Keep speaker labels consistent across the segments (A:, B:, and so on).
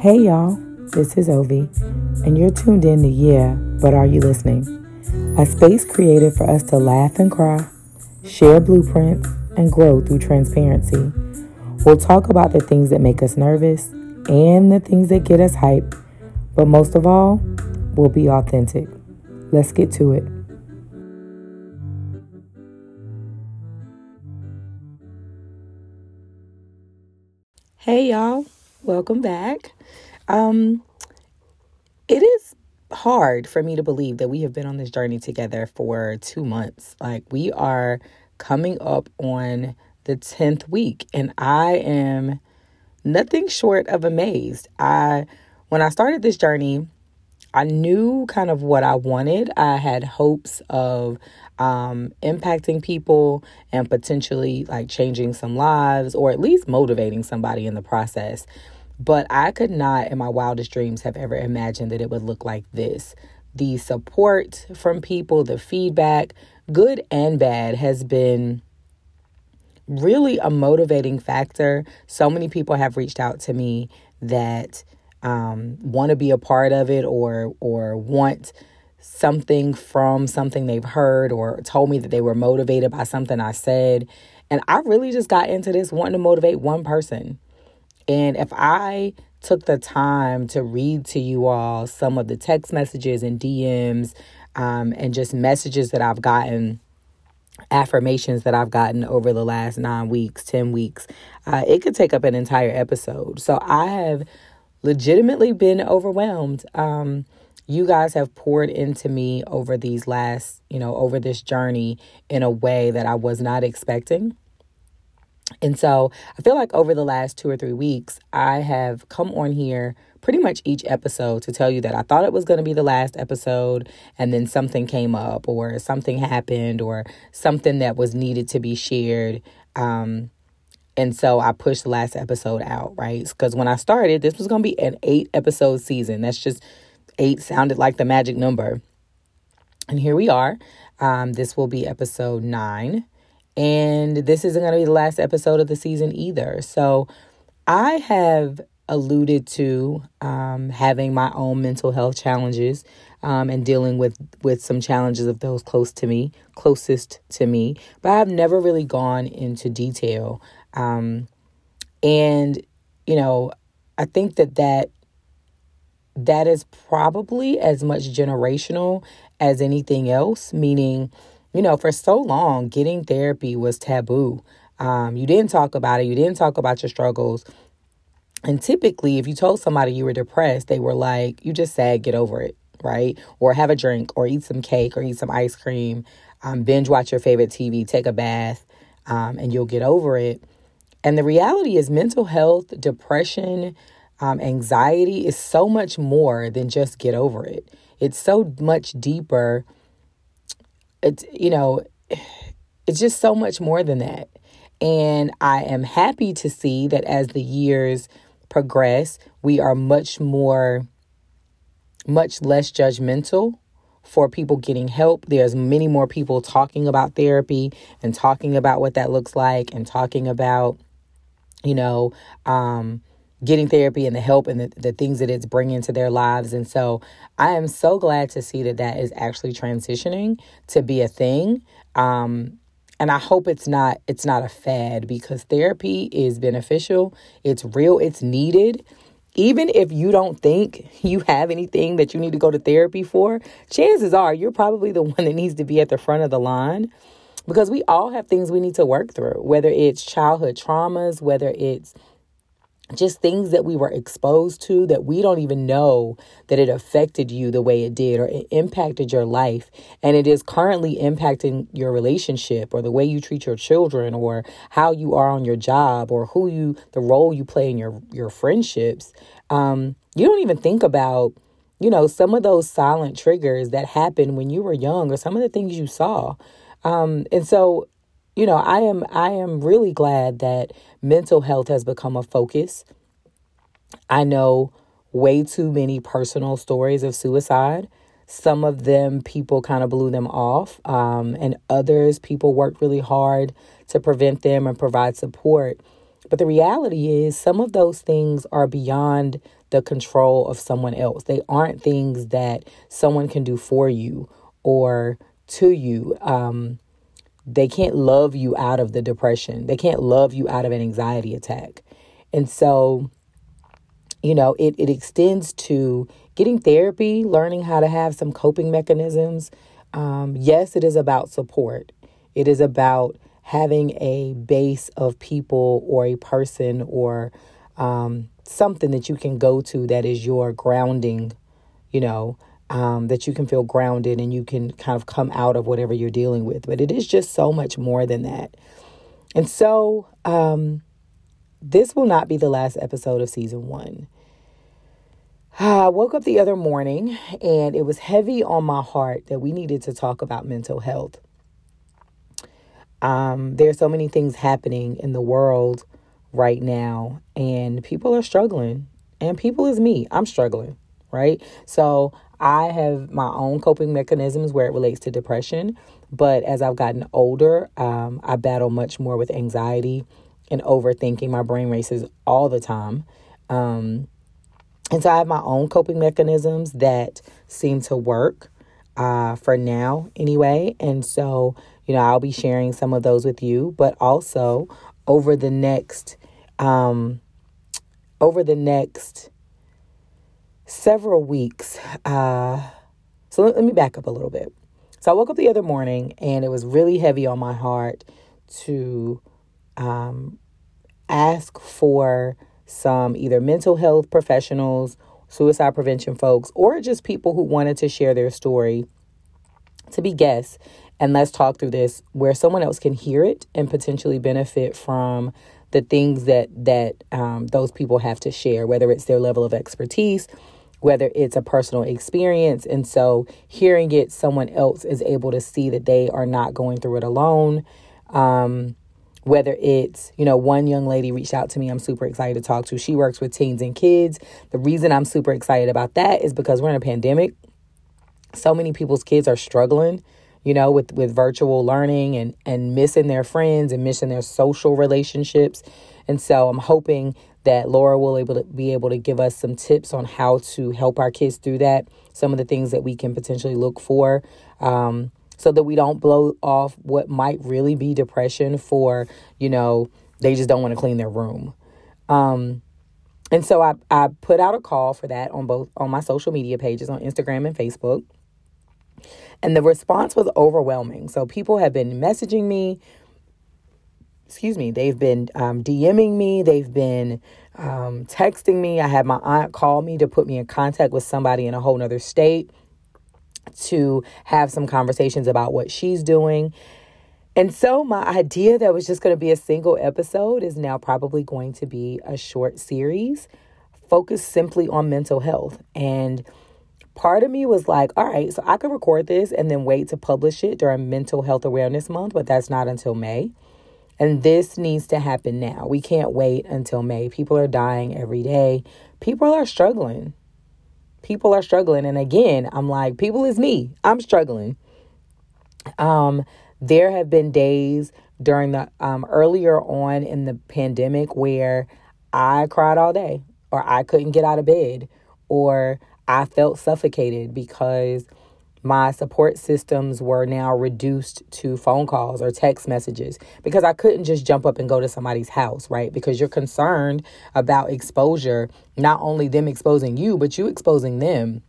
A: Hey y'all, this is Ovi, and you're tuned in to Yeah, but are you listening? A space created for us to laugh and cry, share blueprints, and grow through transparency. We'll talk about the things that make us nervous and the things that get us hyped, but most of all, we'll be authentic. Let's get to it. Hey y'all, welcome back. Um it is hard for me to believe that we have been on this journey together for 2 months. Like we are coming up on the 10th week and I am nothing short of amazed. I when I started this journey, I knew kind of what I wanted. I had hopes of um, impacting people and potentially like changing some lives or at least motivating somebody in the process. But I could not, in my wildest dreams, have ever imagined that it would look like this. The support from people, the feedback, good and bad, has been really a motivating factor. So many people have reached out to me that um, want to be a part of it or or want something from something they've heard or told me that they were motivated by something I said. And I really just got into this wanting to motivate one person. And if I took the time to read to you all some of the text messages and DMs um, and just messages that I've gotten, affirmations that I've gotten over the last nine weeks, 10 weeks, uh, it could take up an entire episode. So I have legitimately been overwhelmed. Um, you guys have poured into me over these last, you know, over this journey in a way that I was not expecting. And so I feel like over the last two or three weeks, I have come on here pretty much each episode to tell you that I thought it was going to be the last episode, and then something came up, or something happened, or something that was needed to be shared. Um, and so I pushed the last episode out, right? Because when I started, this was going to be an eight episode season. That's just eight sounded like the magic number. And here we are. Um, this will be episode nine. And this isn't going to be the last episode of the season either. So I have alluded to um, having my own mental health challenges um, and dealing with with some challenges of those close to me, closest to me. But I've never really gone into detail. Um, and you know, I think that that that is probably as much generational as anything else, meaning, you know, for so long, getting therapy was taboo. Um, you didn't talk about it, you didn't talk about your struggles. And typically, if you told somebody you were depressed, they were like, you just said, get over it, right? Or have a drink, or eat some cake, or eat some ice cream, um, binge watch your favorite TV, take a bath, um, and you'll get over it. And the reality is, mental health, depression, um, anxiety is so much more than just get over it. It's so much deeper. It's, you know, it's just so much more than that. And I am happy to see that as the years progress, we are much more, much less judgmental for people getting help. There's many more people talking about therapy and talking about what that looks like and talking about, you know, um, getting therapy and the help and the, the things that it's bringing to their lives. And so I am so glad to see that that is actually transitioning to be a thing. Um, and I hope it's not it's not a fad because therapy is beneficial. It's real. It's needed. Even if you don't think you have anything that you need to go to therapy for, chances are you're probably the one that needs to be at the front of the line because we all have things we need to work through, whether it's childhood traumas, whether it's just things that we were exposed to that we don't even know that it affected you the way it did or it impacted your life. And it is currently impacting your relationship or the way you treat your children or how you are on your job or who you the role you play in your your friendships. Um, you don't even think about you know some of those silent triggers that happened when you were young or some of the things you saw. Um, and so you know, I am I am really glad that mental health has become a focus. I know way too many personal stories of suicide. Some of them, people kind of blew them off, um, and others, people worked really hard to prevent them and provide support. But the reality is, some of those things are beyond the control of someone else. They aren't things that someone can do for you or to you. Um, they can't love you out of the depression. They can't love you out of an anxiety attack. And so, you know, it, it extends to getting therapy, learning how to have some coping mechanisms. Um, yes, it is about support. It is about having a base of people or a person or um, something that you can go to that is your grounding, you know, um, that you can feel grounded and you can kind of come out of whatever you're dealing with. But it is just so much more than that. And so, um, this will not be the last episode of season one. I woke up the other morning and it was heavy on my heart that we needed to talk about mental health. Um, there are so many things happening in the world right now, and people are struggling. And people is me. I'm struggling, right? So I have my own coping mechanisms where it relates to depression. But as I've gotten older, um, I battle much more with anxiety and overthinking. My brain races all the time. Um, and so I have my own coping mechanisms that seem to work uh, for now, anyway. And so, you know, I'll be sharing some of those with you, but also over the next, um, over the next several weeks. Uh, so let, let me back up a little bit. So I woke up the other morning and it was really heavy on my heart to um, ask for some either mental health professionals, suicide prevention folks, or just people who wanted to share their story to be guests. And let's talk through this where someone else can hear it and potentially benefit from the things that that um, those people have to share, whether it's their level of expertise, whether it's a personal experience. And so hearing it, someone else is able to see that they are not going through it alone. Um, whether it's, you know, one young lady reached out to me, I'm super excited to talk to. She works with teens and kids. The reason I'm super excited about that is because we're in a pandemic. So many people's kids are struggling, you know, with, with virtual learning and, and missing their friends and missing their social relationships. And so I'm hoping that Laura will able to be able to give us some tips on how to help our kids through that. Some of the things that we can potentially look for, um, so that we don't blow off what might really be depression for you know they just don't want to clean their room. Um, and so I I put out a call for that on both on my social media pages on Instagram and Facebook. And the response was overwhelming. So people have been messaging me, excuse me, they've been um, DMing me, they've been um, texting me. I had my aunt call me to put me in contact with somebody in a whole nother state to have some conversations about what she's doing. And so, my idea that was just going to be a single episode is now probably going to be a short series focused simply on mental health. And part of me was like, all right, so I could record this and then wait to publish it during Mental Health Awareness Month, but that's not until May. And this needs to happen now. We can't wait until May. People are dying every day. People are struggling. People are struggling. And again, I'm like, people is me. I'm struggling. Um, there have been days during the um, earlier on in the pandemic where I cried all day, or I couldn't get out of bed, or I felt suffocated because my support systems were now reduced to phone calls or text messages because I couldn't just jump up and go to somebody's house, right? Because you're concerned about exposure, not only them exposing you, but you exposing them.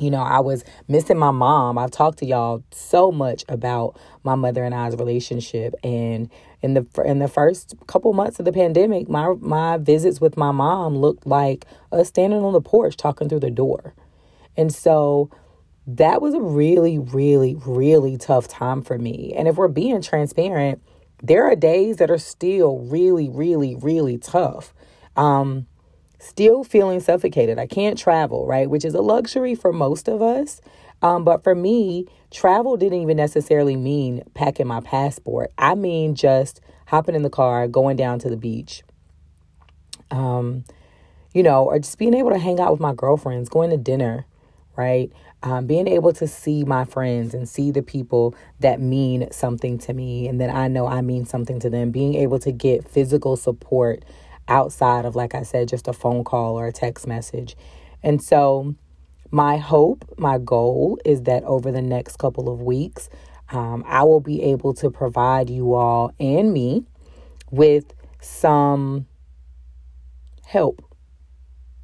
A: You know, I was missing my mom. I've talked to y'all so much about my mother and I's relationship and in the in the first couple months of the pandemic, my my visits with my mom looked like us standing on the porch talking through the door. And so that was a really, really, really tough time for me. And if we're being transparent, there are days that are still really, really, really tough. Um, still feeling suffocated. I can't travel, right? Which is a luxury for most of us. Um, but for me, travel didn't even necessarily mean packing my passport. I mean just hopping in the car, going down to the beach. Um, you know, or just being able to hang out with my girlfriends, going to dinner, right? Um, being able to see my friends and see the people that mean something to me and that I know I mean something to them, being able to get physical support outside of, like I said, just a phone call or a text message. And so, my hope, my goal is that over the next couple of weeks, um, I will be able to provide you all and me with some help,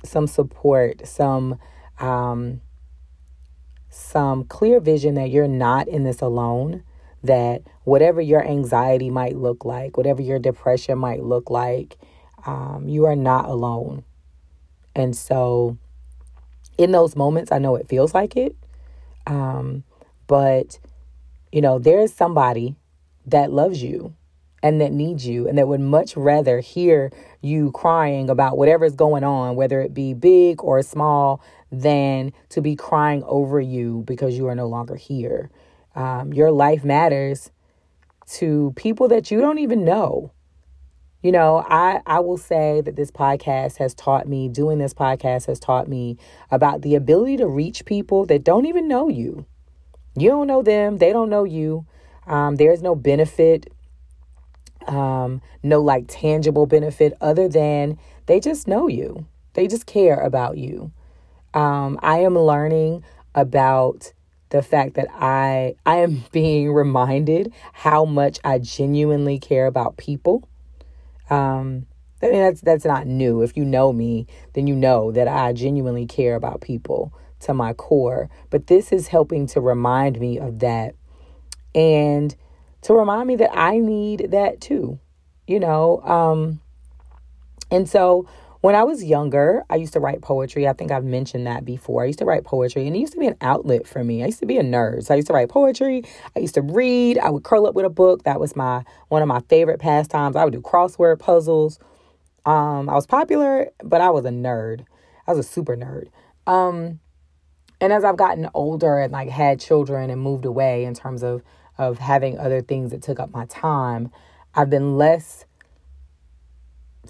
A: some support, some um, some clear vision that you're not in this alone, that whatever your anxiety might look like, whatever your depression might look like, um, you are not alone. And so, in those moments, I know it feels like it, um, but you know, there is somebody that loves you and that needs you and that would much rather hear you crying about whatever's going on, whether it be big or small, than to be crying over you because you are no longer here. Um, your life matters to people that you don't even know. You know, I, I will say that this podcast has taught me, doing this podcast has taught me about the ability to reach people that don't even know you. You don't know them, they don't know you. Um, there's no benefit, um, no like tangible benefit other than they just know you, they just care about you um, I am learning about the fact that I I am being reminded how much I genuinely care about people. Um, I mean that's that's not new. If you know me, then you know that I genuinely care about people to my core. But this is helping to remind me of that and to remind me that I need that too. You know, um and so when I was younger, I used to write poetry. I think I've mentioned that before. I used to write poetry, and it used to be an outlet for me. I used to be a nerd, so I used to write poetry. I used to read. I would curl up with a book. That was my one of my favorite pastimes. I would do crossword puzzles. Um, I was popular, but I was a nerd. I was a super nerd. Um, and as I've gotten older and like had children and moved away in terms of of having other things that took up my time, I've been less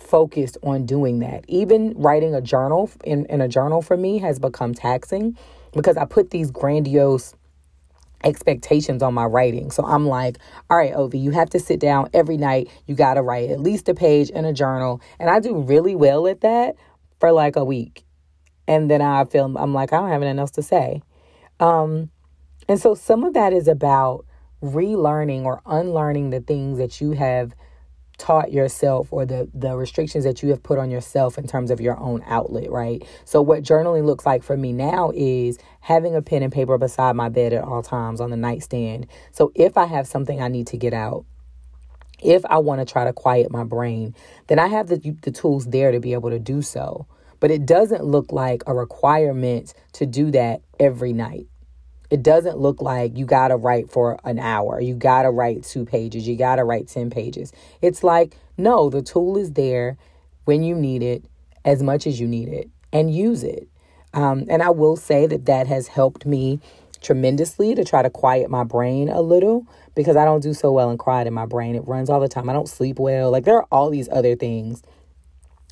A: focused on doing that. Even writing a journal in, in a journal for me has become taxing because I put these grandiose expectations on my writing. So I'm like, all right, Ovi, you have to sit down every night. You got to write at least a page in a journal. And I do really well at that for like a week. And then I feel, I'm like, I don't have anything else to say. Um, and so some of that is about relearning or unlearning the things that you have taught yourself or the the restrictions that you have put on yourself in terms of your own outlet, right? So what journaling looks like for me now is having a pen and paper beside my bed at all times on the nightstand. So if I have something I need to get out, if I want to try to quiet my brain, then I have the the tools there to be able to do so. But it doesn't look like a requirement to do that every night. It doesn't look like you got to write for an hour. You got to write two pages. You got to write 10 pages. It's like, no, the tool is there when you need it, as much as you need it, and use it. Um, and I will say that that has helped me tremendously to try to quiet my brain a little because I don't do so well in quiet in my brain. It runs all the time. I don't sleep well. Like there are all these other things.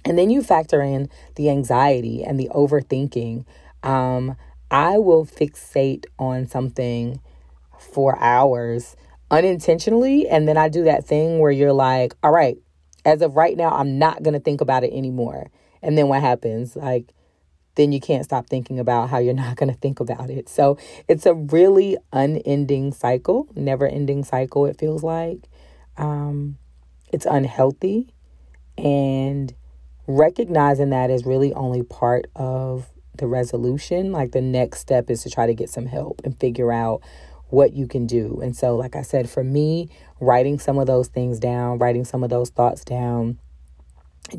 A: And then you factor in the anxiety and the overthinking. Um, I will fixate on something for hours unintentionally. And then I do that thing where you're like, all right, as of right now, I'm not going to think about it anymore. And then what happens? Like, then you can't stop thinking about how you're not going to think about it. So it's a really unending cycle, never ending cycle, it feels like. Um, it's unhealthy. And recognizing that is really only part of the resolution, like the next step is to try to get some help and figure out what you can do. And so, like I said, for me, writing some of those things down, writing some of those thoughts down,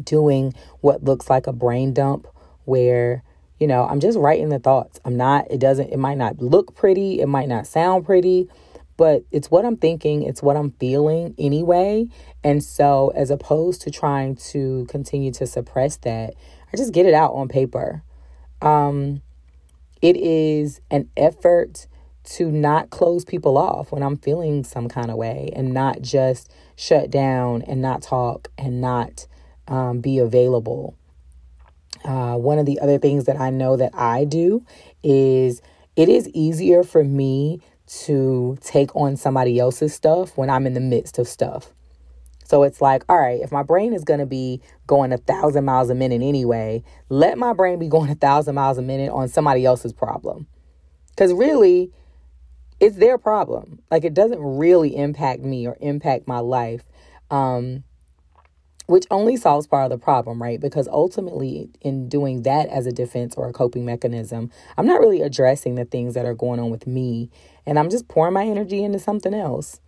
A: doing what looks like a brain dump where you know, I'm just writing the thoughts. I'm not, it doesn't, it might not look pretty, it might not sound pretty, but it's what I'm thinking, it's what I'm feeling anyway. And so, as opposed to trying to continue to suppress that, I just get it out on paper. Um, it is an effort to not close people off when I'm feeling some kind of way and not just shut down and not talk and not um, be available. Uh, one of the other things that I know that I do is it is easier for me to take on somebody else's stuff when I'm in the midst of stuff. So it's like, all right, if my brain is going to be going a thousand miles a minute anyway, let my brain be going a thousand miles a minute on somebody else's problem. Because really, it's their problem. Like it doesn't really impact me or impact my life. Um, which only solves part of the problem, right? Because ultimately, in doing that as a defense or a coping mechanism, I'm not really addressing the things that are going on with me, and I'm just pouring my energy into something else.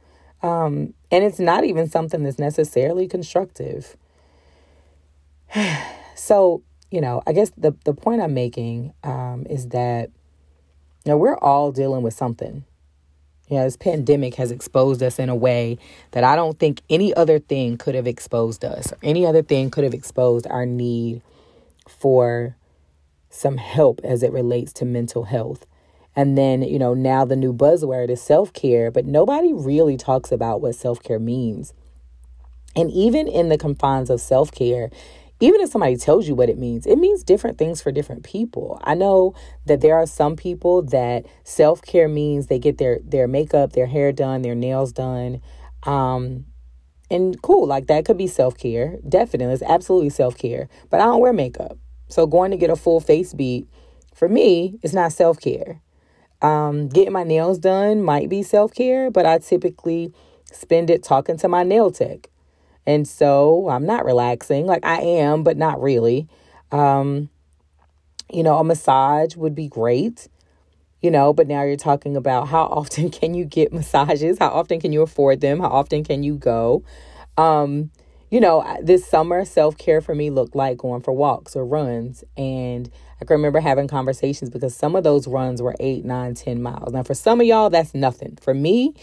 A: Um, and it's not even something that's necessarily constructive. so, you know, I guess the, the point I'm making um, is that, you know, we're all dealing with something. You know, this pandemic has exposed us in a way that I don't think any other thing could have exposed us, or any other thing could have exposed our need for some help as it relates to mental health. And then, you know, now the new buzzword is self care, but nobody really talks about what self care means. And even in the confines of self care, even if somebody tells you what it means, it means different things for different people. I know that there are some people that self care means they get their their makeup, their hair done, their nails done. Um, and cool, like that could be self care. Definitely, it's absolutely self care. But I don't wear makeup, so going to get a full face beat for me is not self care. Um, getting my nails done might be self care, but I typically spend it talking to my nail tech. And so I'm not relaxing. Like I am, but not really. Um, you know, a massage would be great, you know, but now you're talking about how often can you get massages? How often can you afford them? How often can you go? Um, you know, this summer self care for me looked like going for walks or runs. And I can remember having conversations because some of those runs were eight, nine, ten miles. Now, for some of y'all, that's nothing. For me,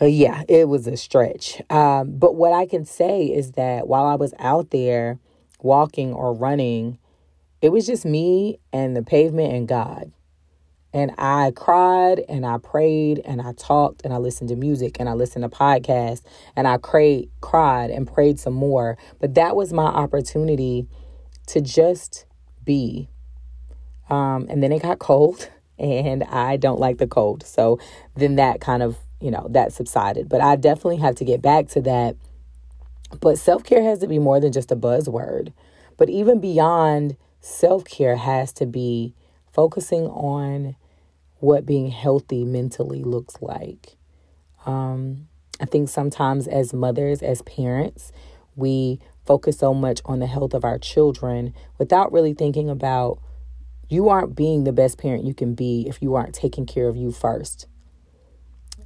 A: uh, yeah, it was a stretch. Um, but what I can say is that while I was out there walking or running, it was just me and the pavement and God. And I cried and I prayed and I talked and I listened to music and I listened to podcasts and I cried, cried and prayed some more. But that was my opportunity to just be um, and then it got cold, and I don't like the cold. So then that kind of, you know, that subsided. But I definitely have to get back to that. But self care has to be more than just a buzzword. But even beyond self care has to be focusing on what being healthy mentally looks like. Um, I think sometimes as mothers, as parents, we focus so much on the health of our children without really thinking about you aren't being the best parent you can be if you aren't taking care of you first.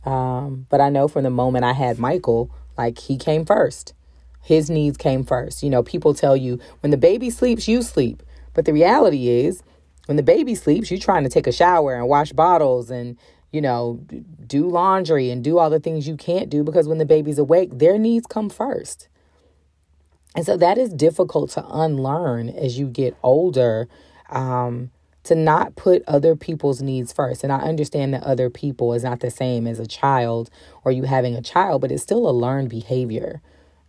A: Um, but I know from the moment I had Michael, like he came first. His needs came first. You know, people tell you when the baby sleeps, you sleep. But the reality is, when the baby sleeps, you're trying to take a shower and wash bottles and, you know, do laundry and do all the things you can't do because when the baby's awake, their needs come first. And so that is difficult to unlearn as you get older um, to not put other people's needs first. And I understand that other people is not the same as a child or you having a child, but it's still a learned behavior.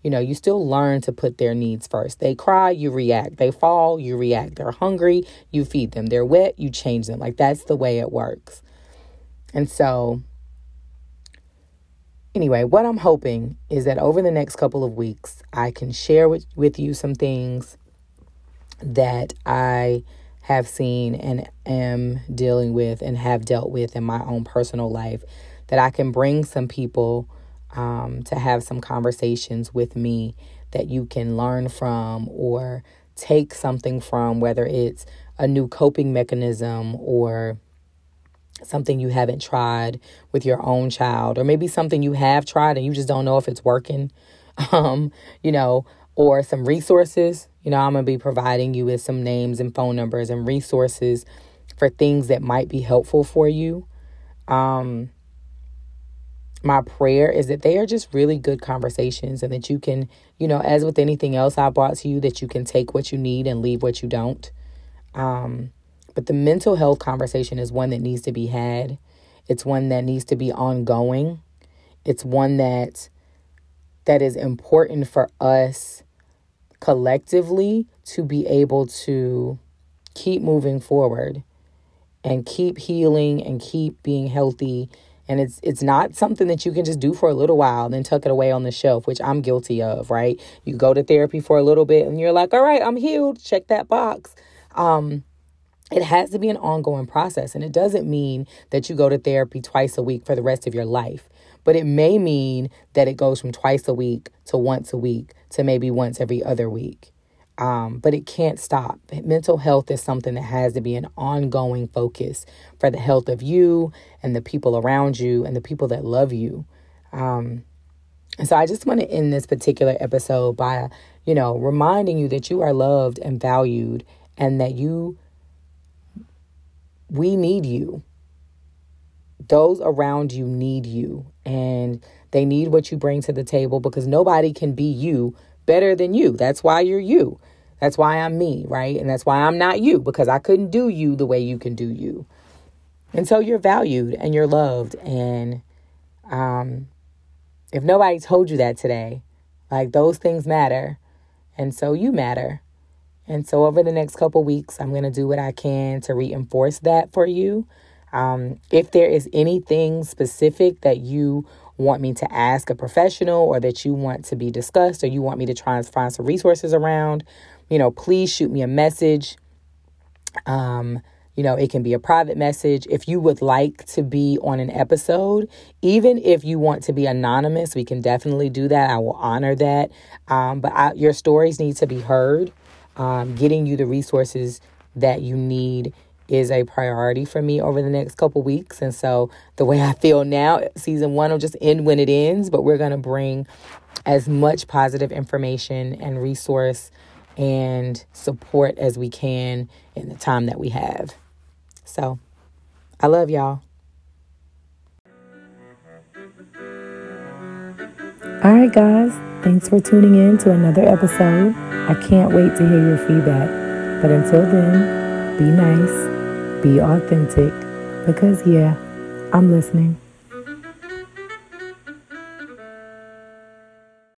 A: You know, you still learn to put their needs first. They cry, you react. They fall, you react. They're hungry, you feed them. They're wet, you change them. Like that's the way it works. And so, anyway, what I'm hoping is that over the next couple of weeks, I can share with, with you some things that I have seen and am dealing with and have dealt with in my own personal life that I can bring some people um, to have some conversations with me that you can learn from or take something from, whether it's a new coping mechanism or something you haven't tried with your own child, or maybe something you have tried and you just don't know if it's working, um, you know, or some resources you know, I'm going to be providing you with some names and phone numbers and resources for things that might be helpful for you. Um, my prayer is that they are just really good conversations and that you can, you know, as with anything else I brought to you, that you can take what you need and leave what you don't. Um, but the mental health conversation is one that needs to be had. It's one that needs to be ongoing. It's one that that is important for us collectively to be able to keep moving forward and keep healing and keep being healthy and it's it's not something that you can just do for a little while and then tuck it away on the shelf which i'm guilty of right? You go to therapy for a little bit and you're like all right i'm healed. Check that box. Um it has to be an ongoing process. And it doesn't mean that you go to therapy twice a week for the rest of your life but it may mean that it goes from twice a week to once a week to maybe once every other week um, but it can't stop. Mental health is something that has to be an ongoing focus for the health of you and the people around you and the people that love you. Um, and so I just want to end this particular episode by, you know, reminding you that you are loved and valued and that you, we need you. Those around you need you and they need what you bring to the table because nobody can be you better than you. That's why you're you. That's why I'm me, right? And that's why I'm not you because I couldn't do you the way you can do you. And so you're valued and you're loved. And um, if nobody told you that today, like those things matter. And so you matter. And so over the next couple weeks, I'm going to do what I can to reinforce that for you. Um, if there is anything specific that you want me to ask a professional or that you want to be discussed or you want me to try and find some resources around, you know, please shoot me a message. Um, you know, it can be a private message. If you would like to be on an episode, even if you want to be anonymous, we can definitely do that. I will honor that. Um, but I, your stories need to be heard. Um, getting you the resources that you need is a priority for me over the next couple weeks. And so the way I feel now, season one will just end when it ends, but we're going to bring as much positive information and resource and support as we can in the time that we have. So I love y'all. All right, guys. Thanks for tuning in to another episode. I can't wait to hear your feedback. But until then, be nice be authentic because, yeah, I'm listening.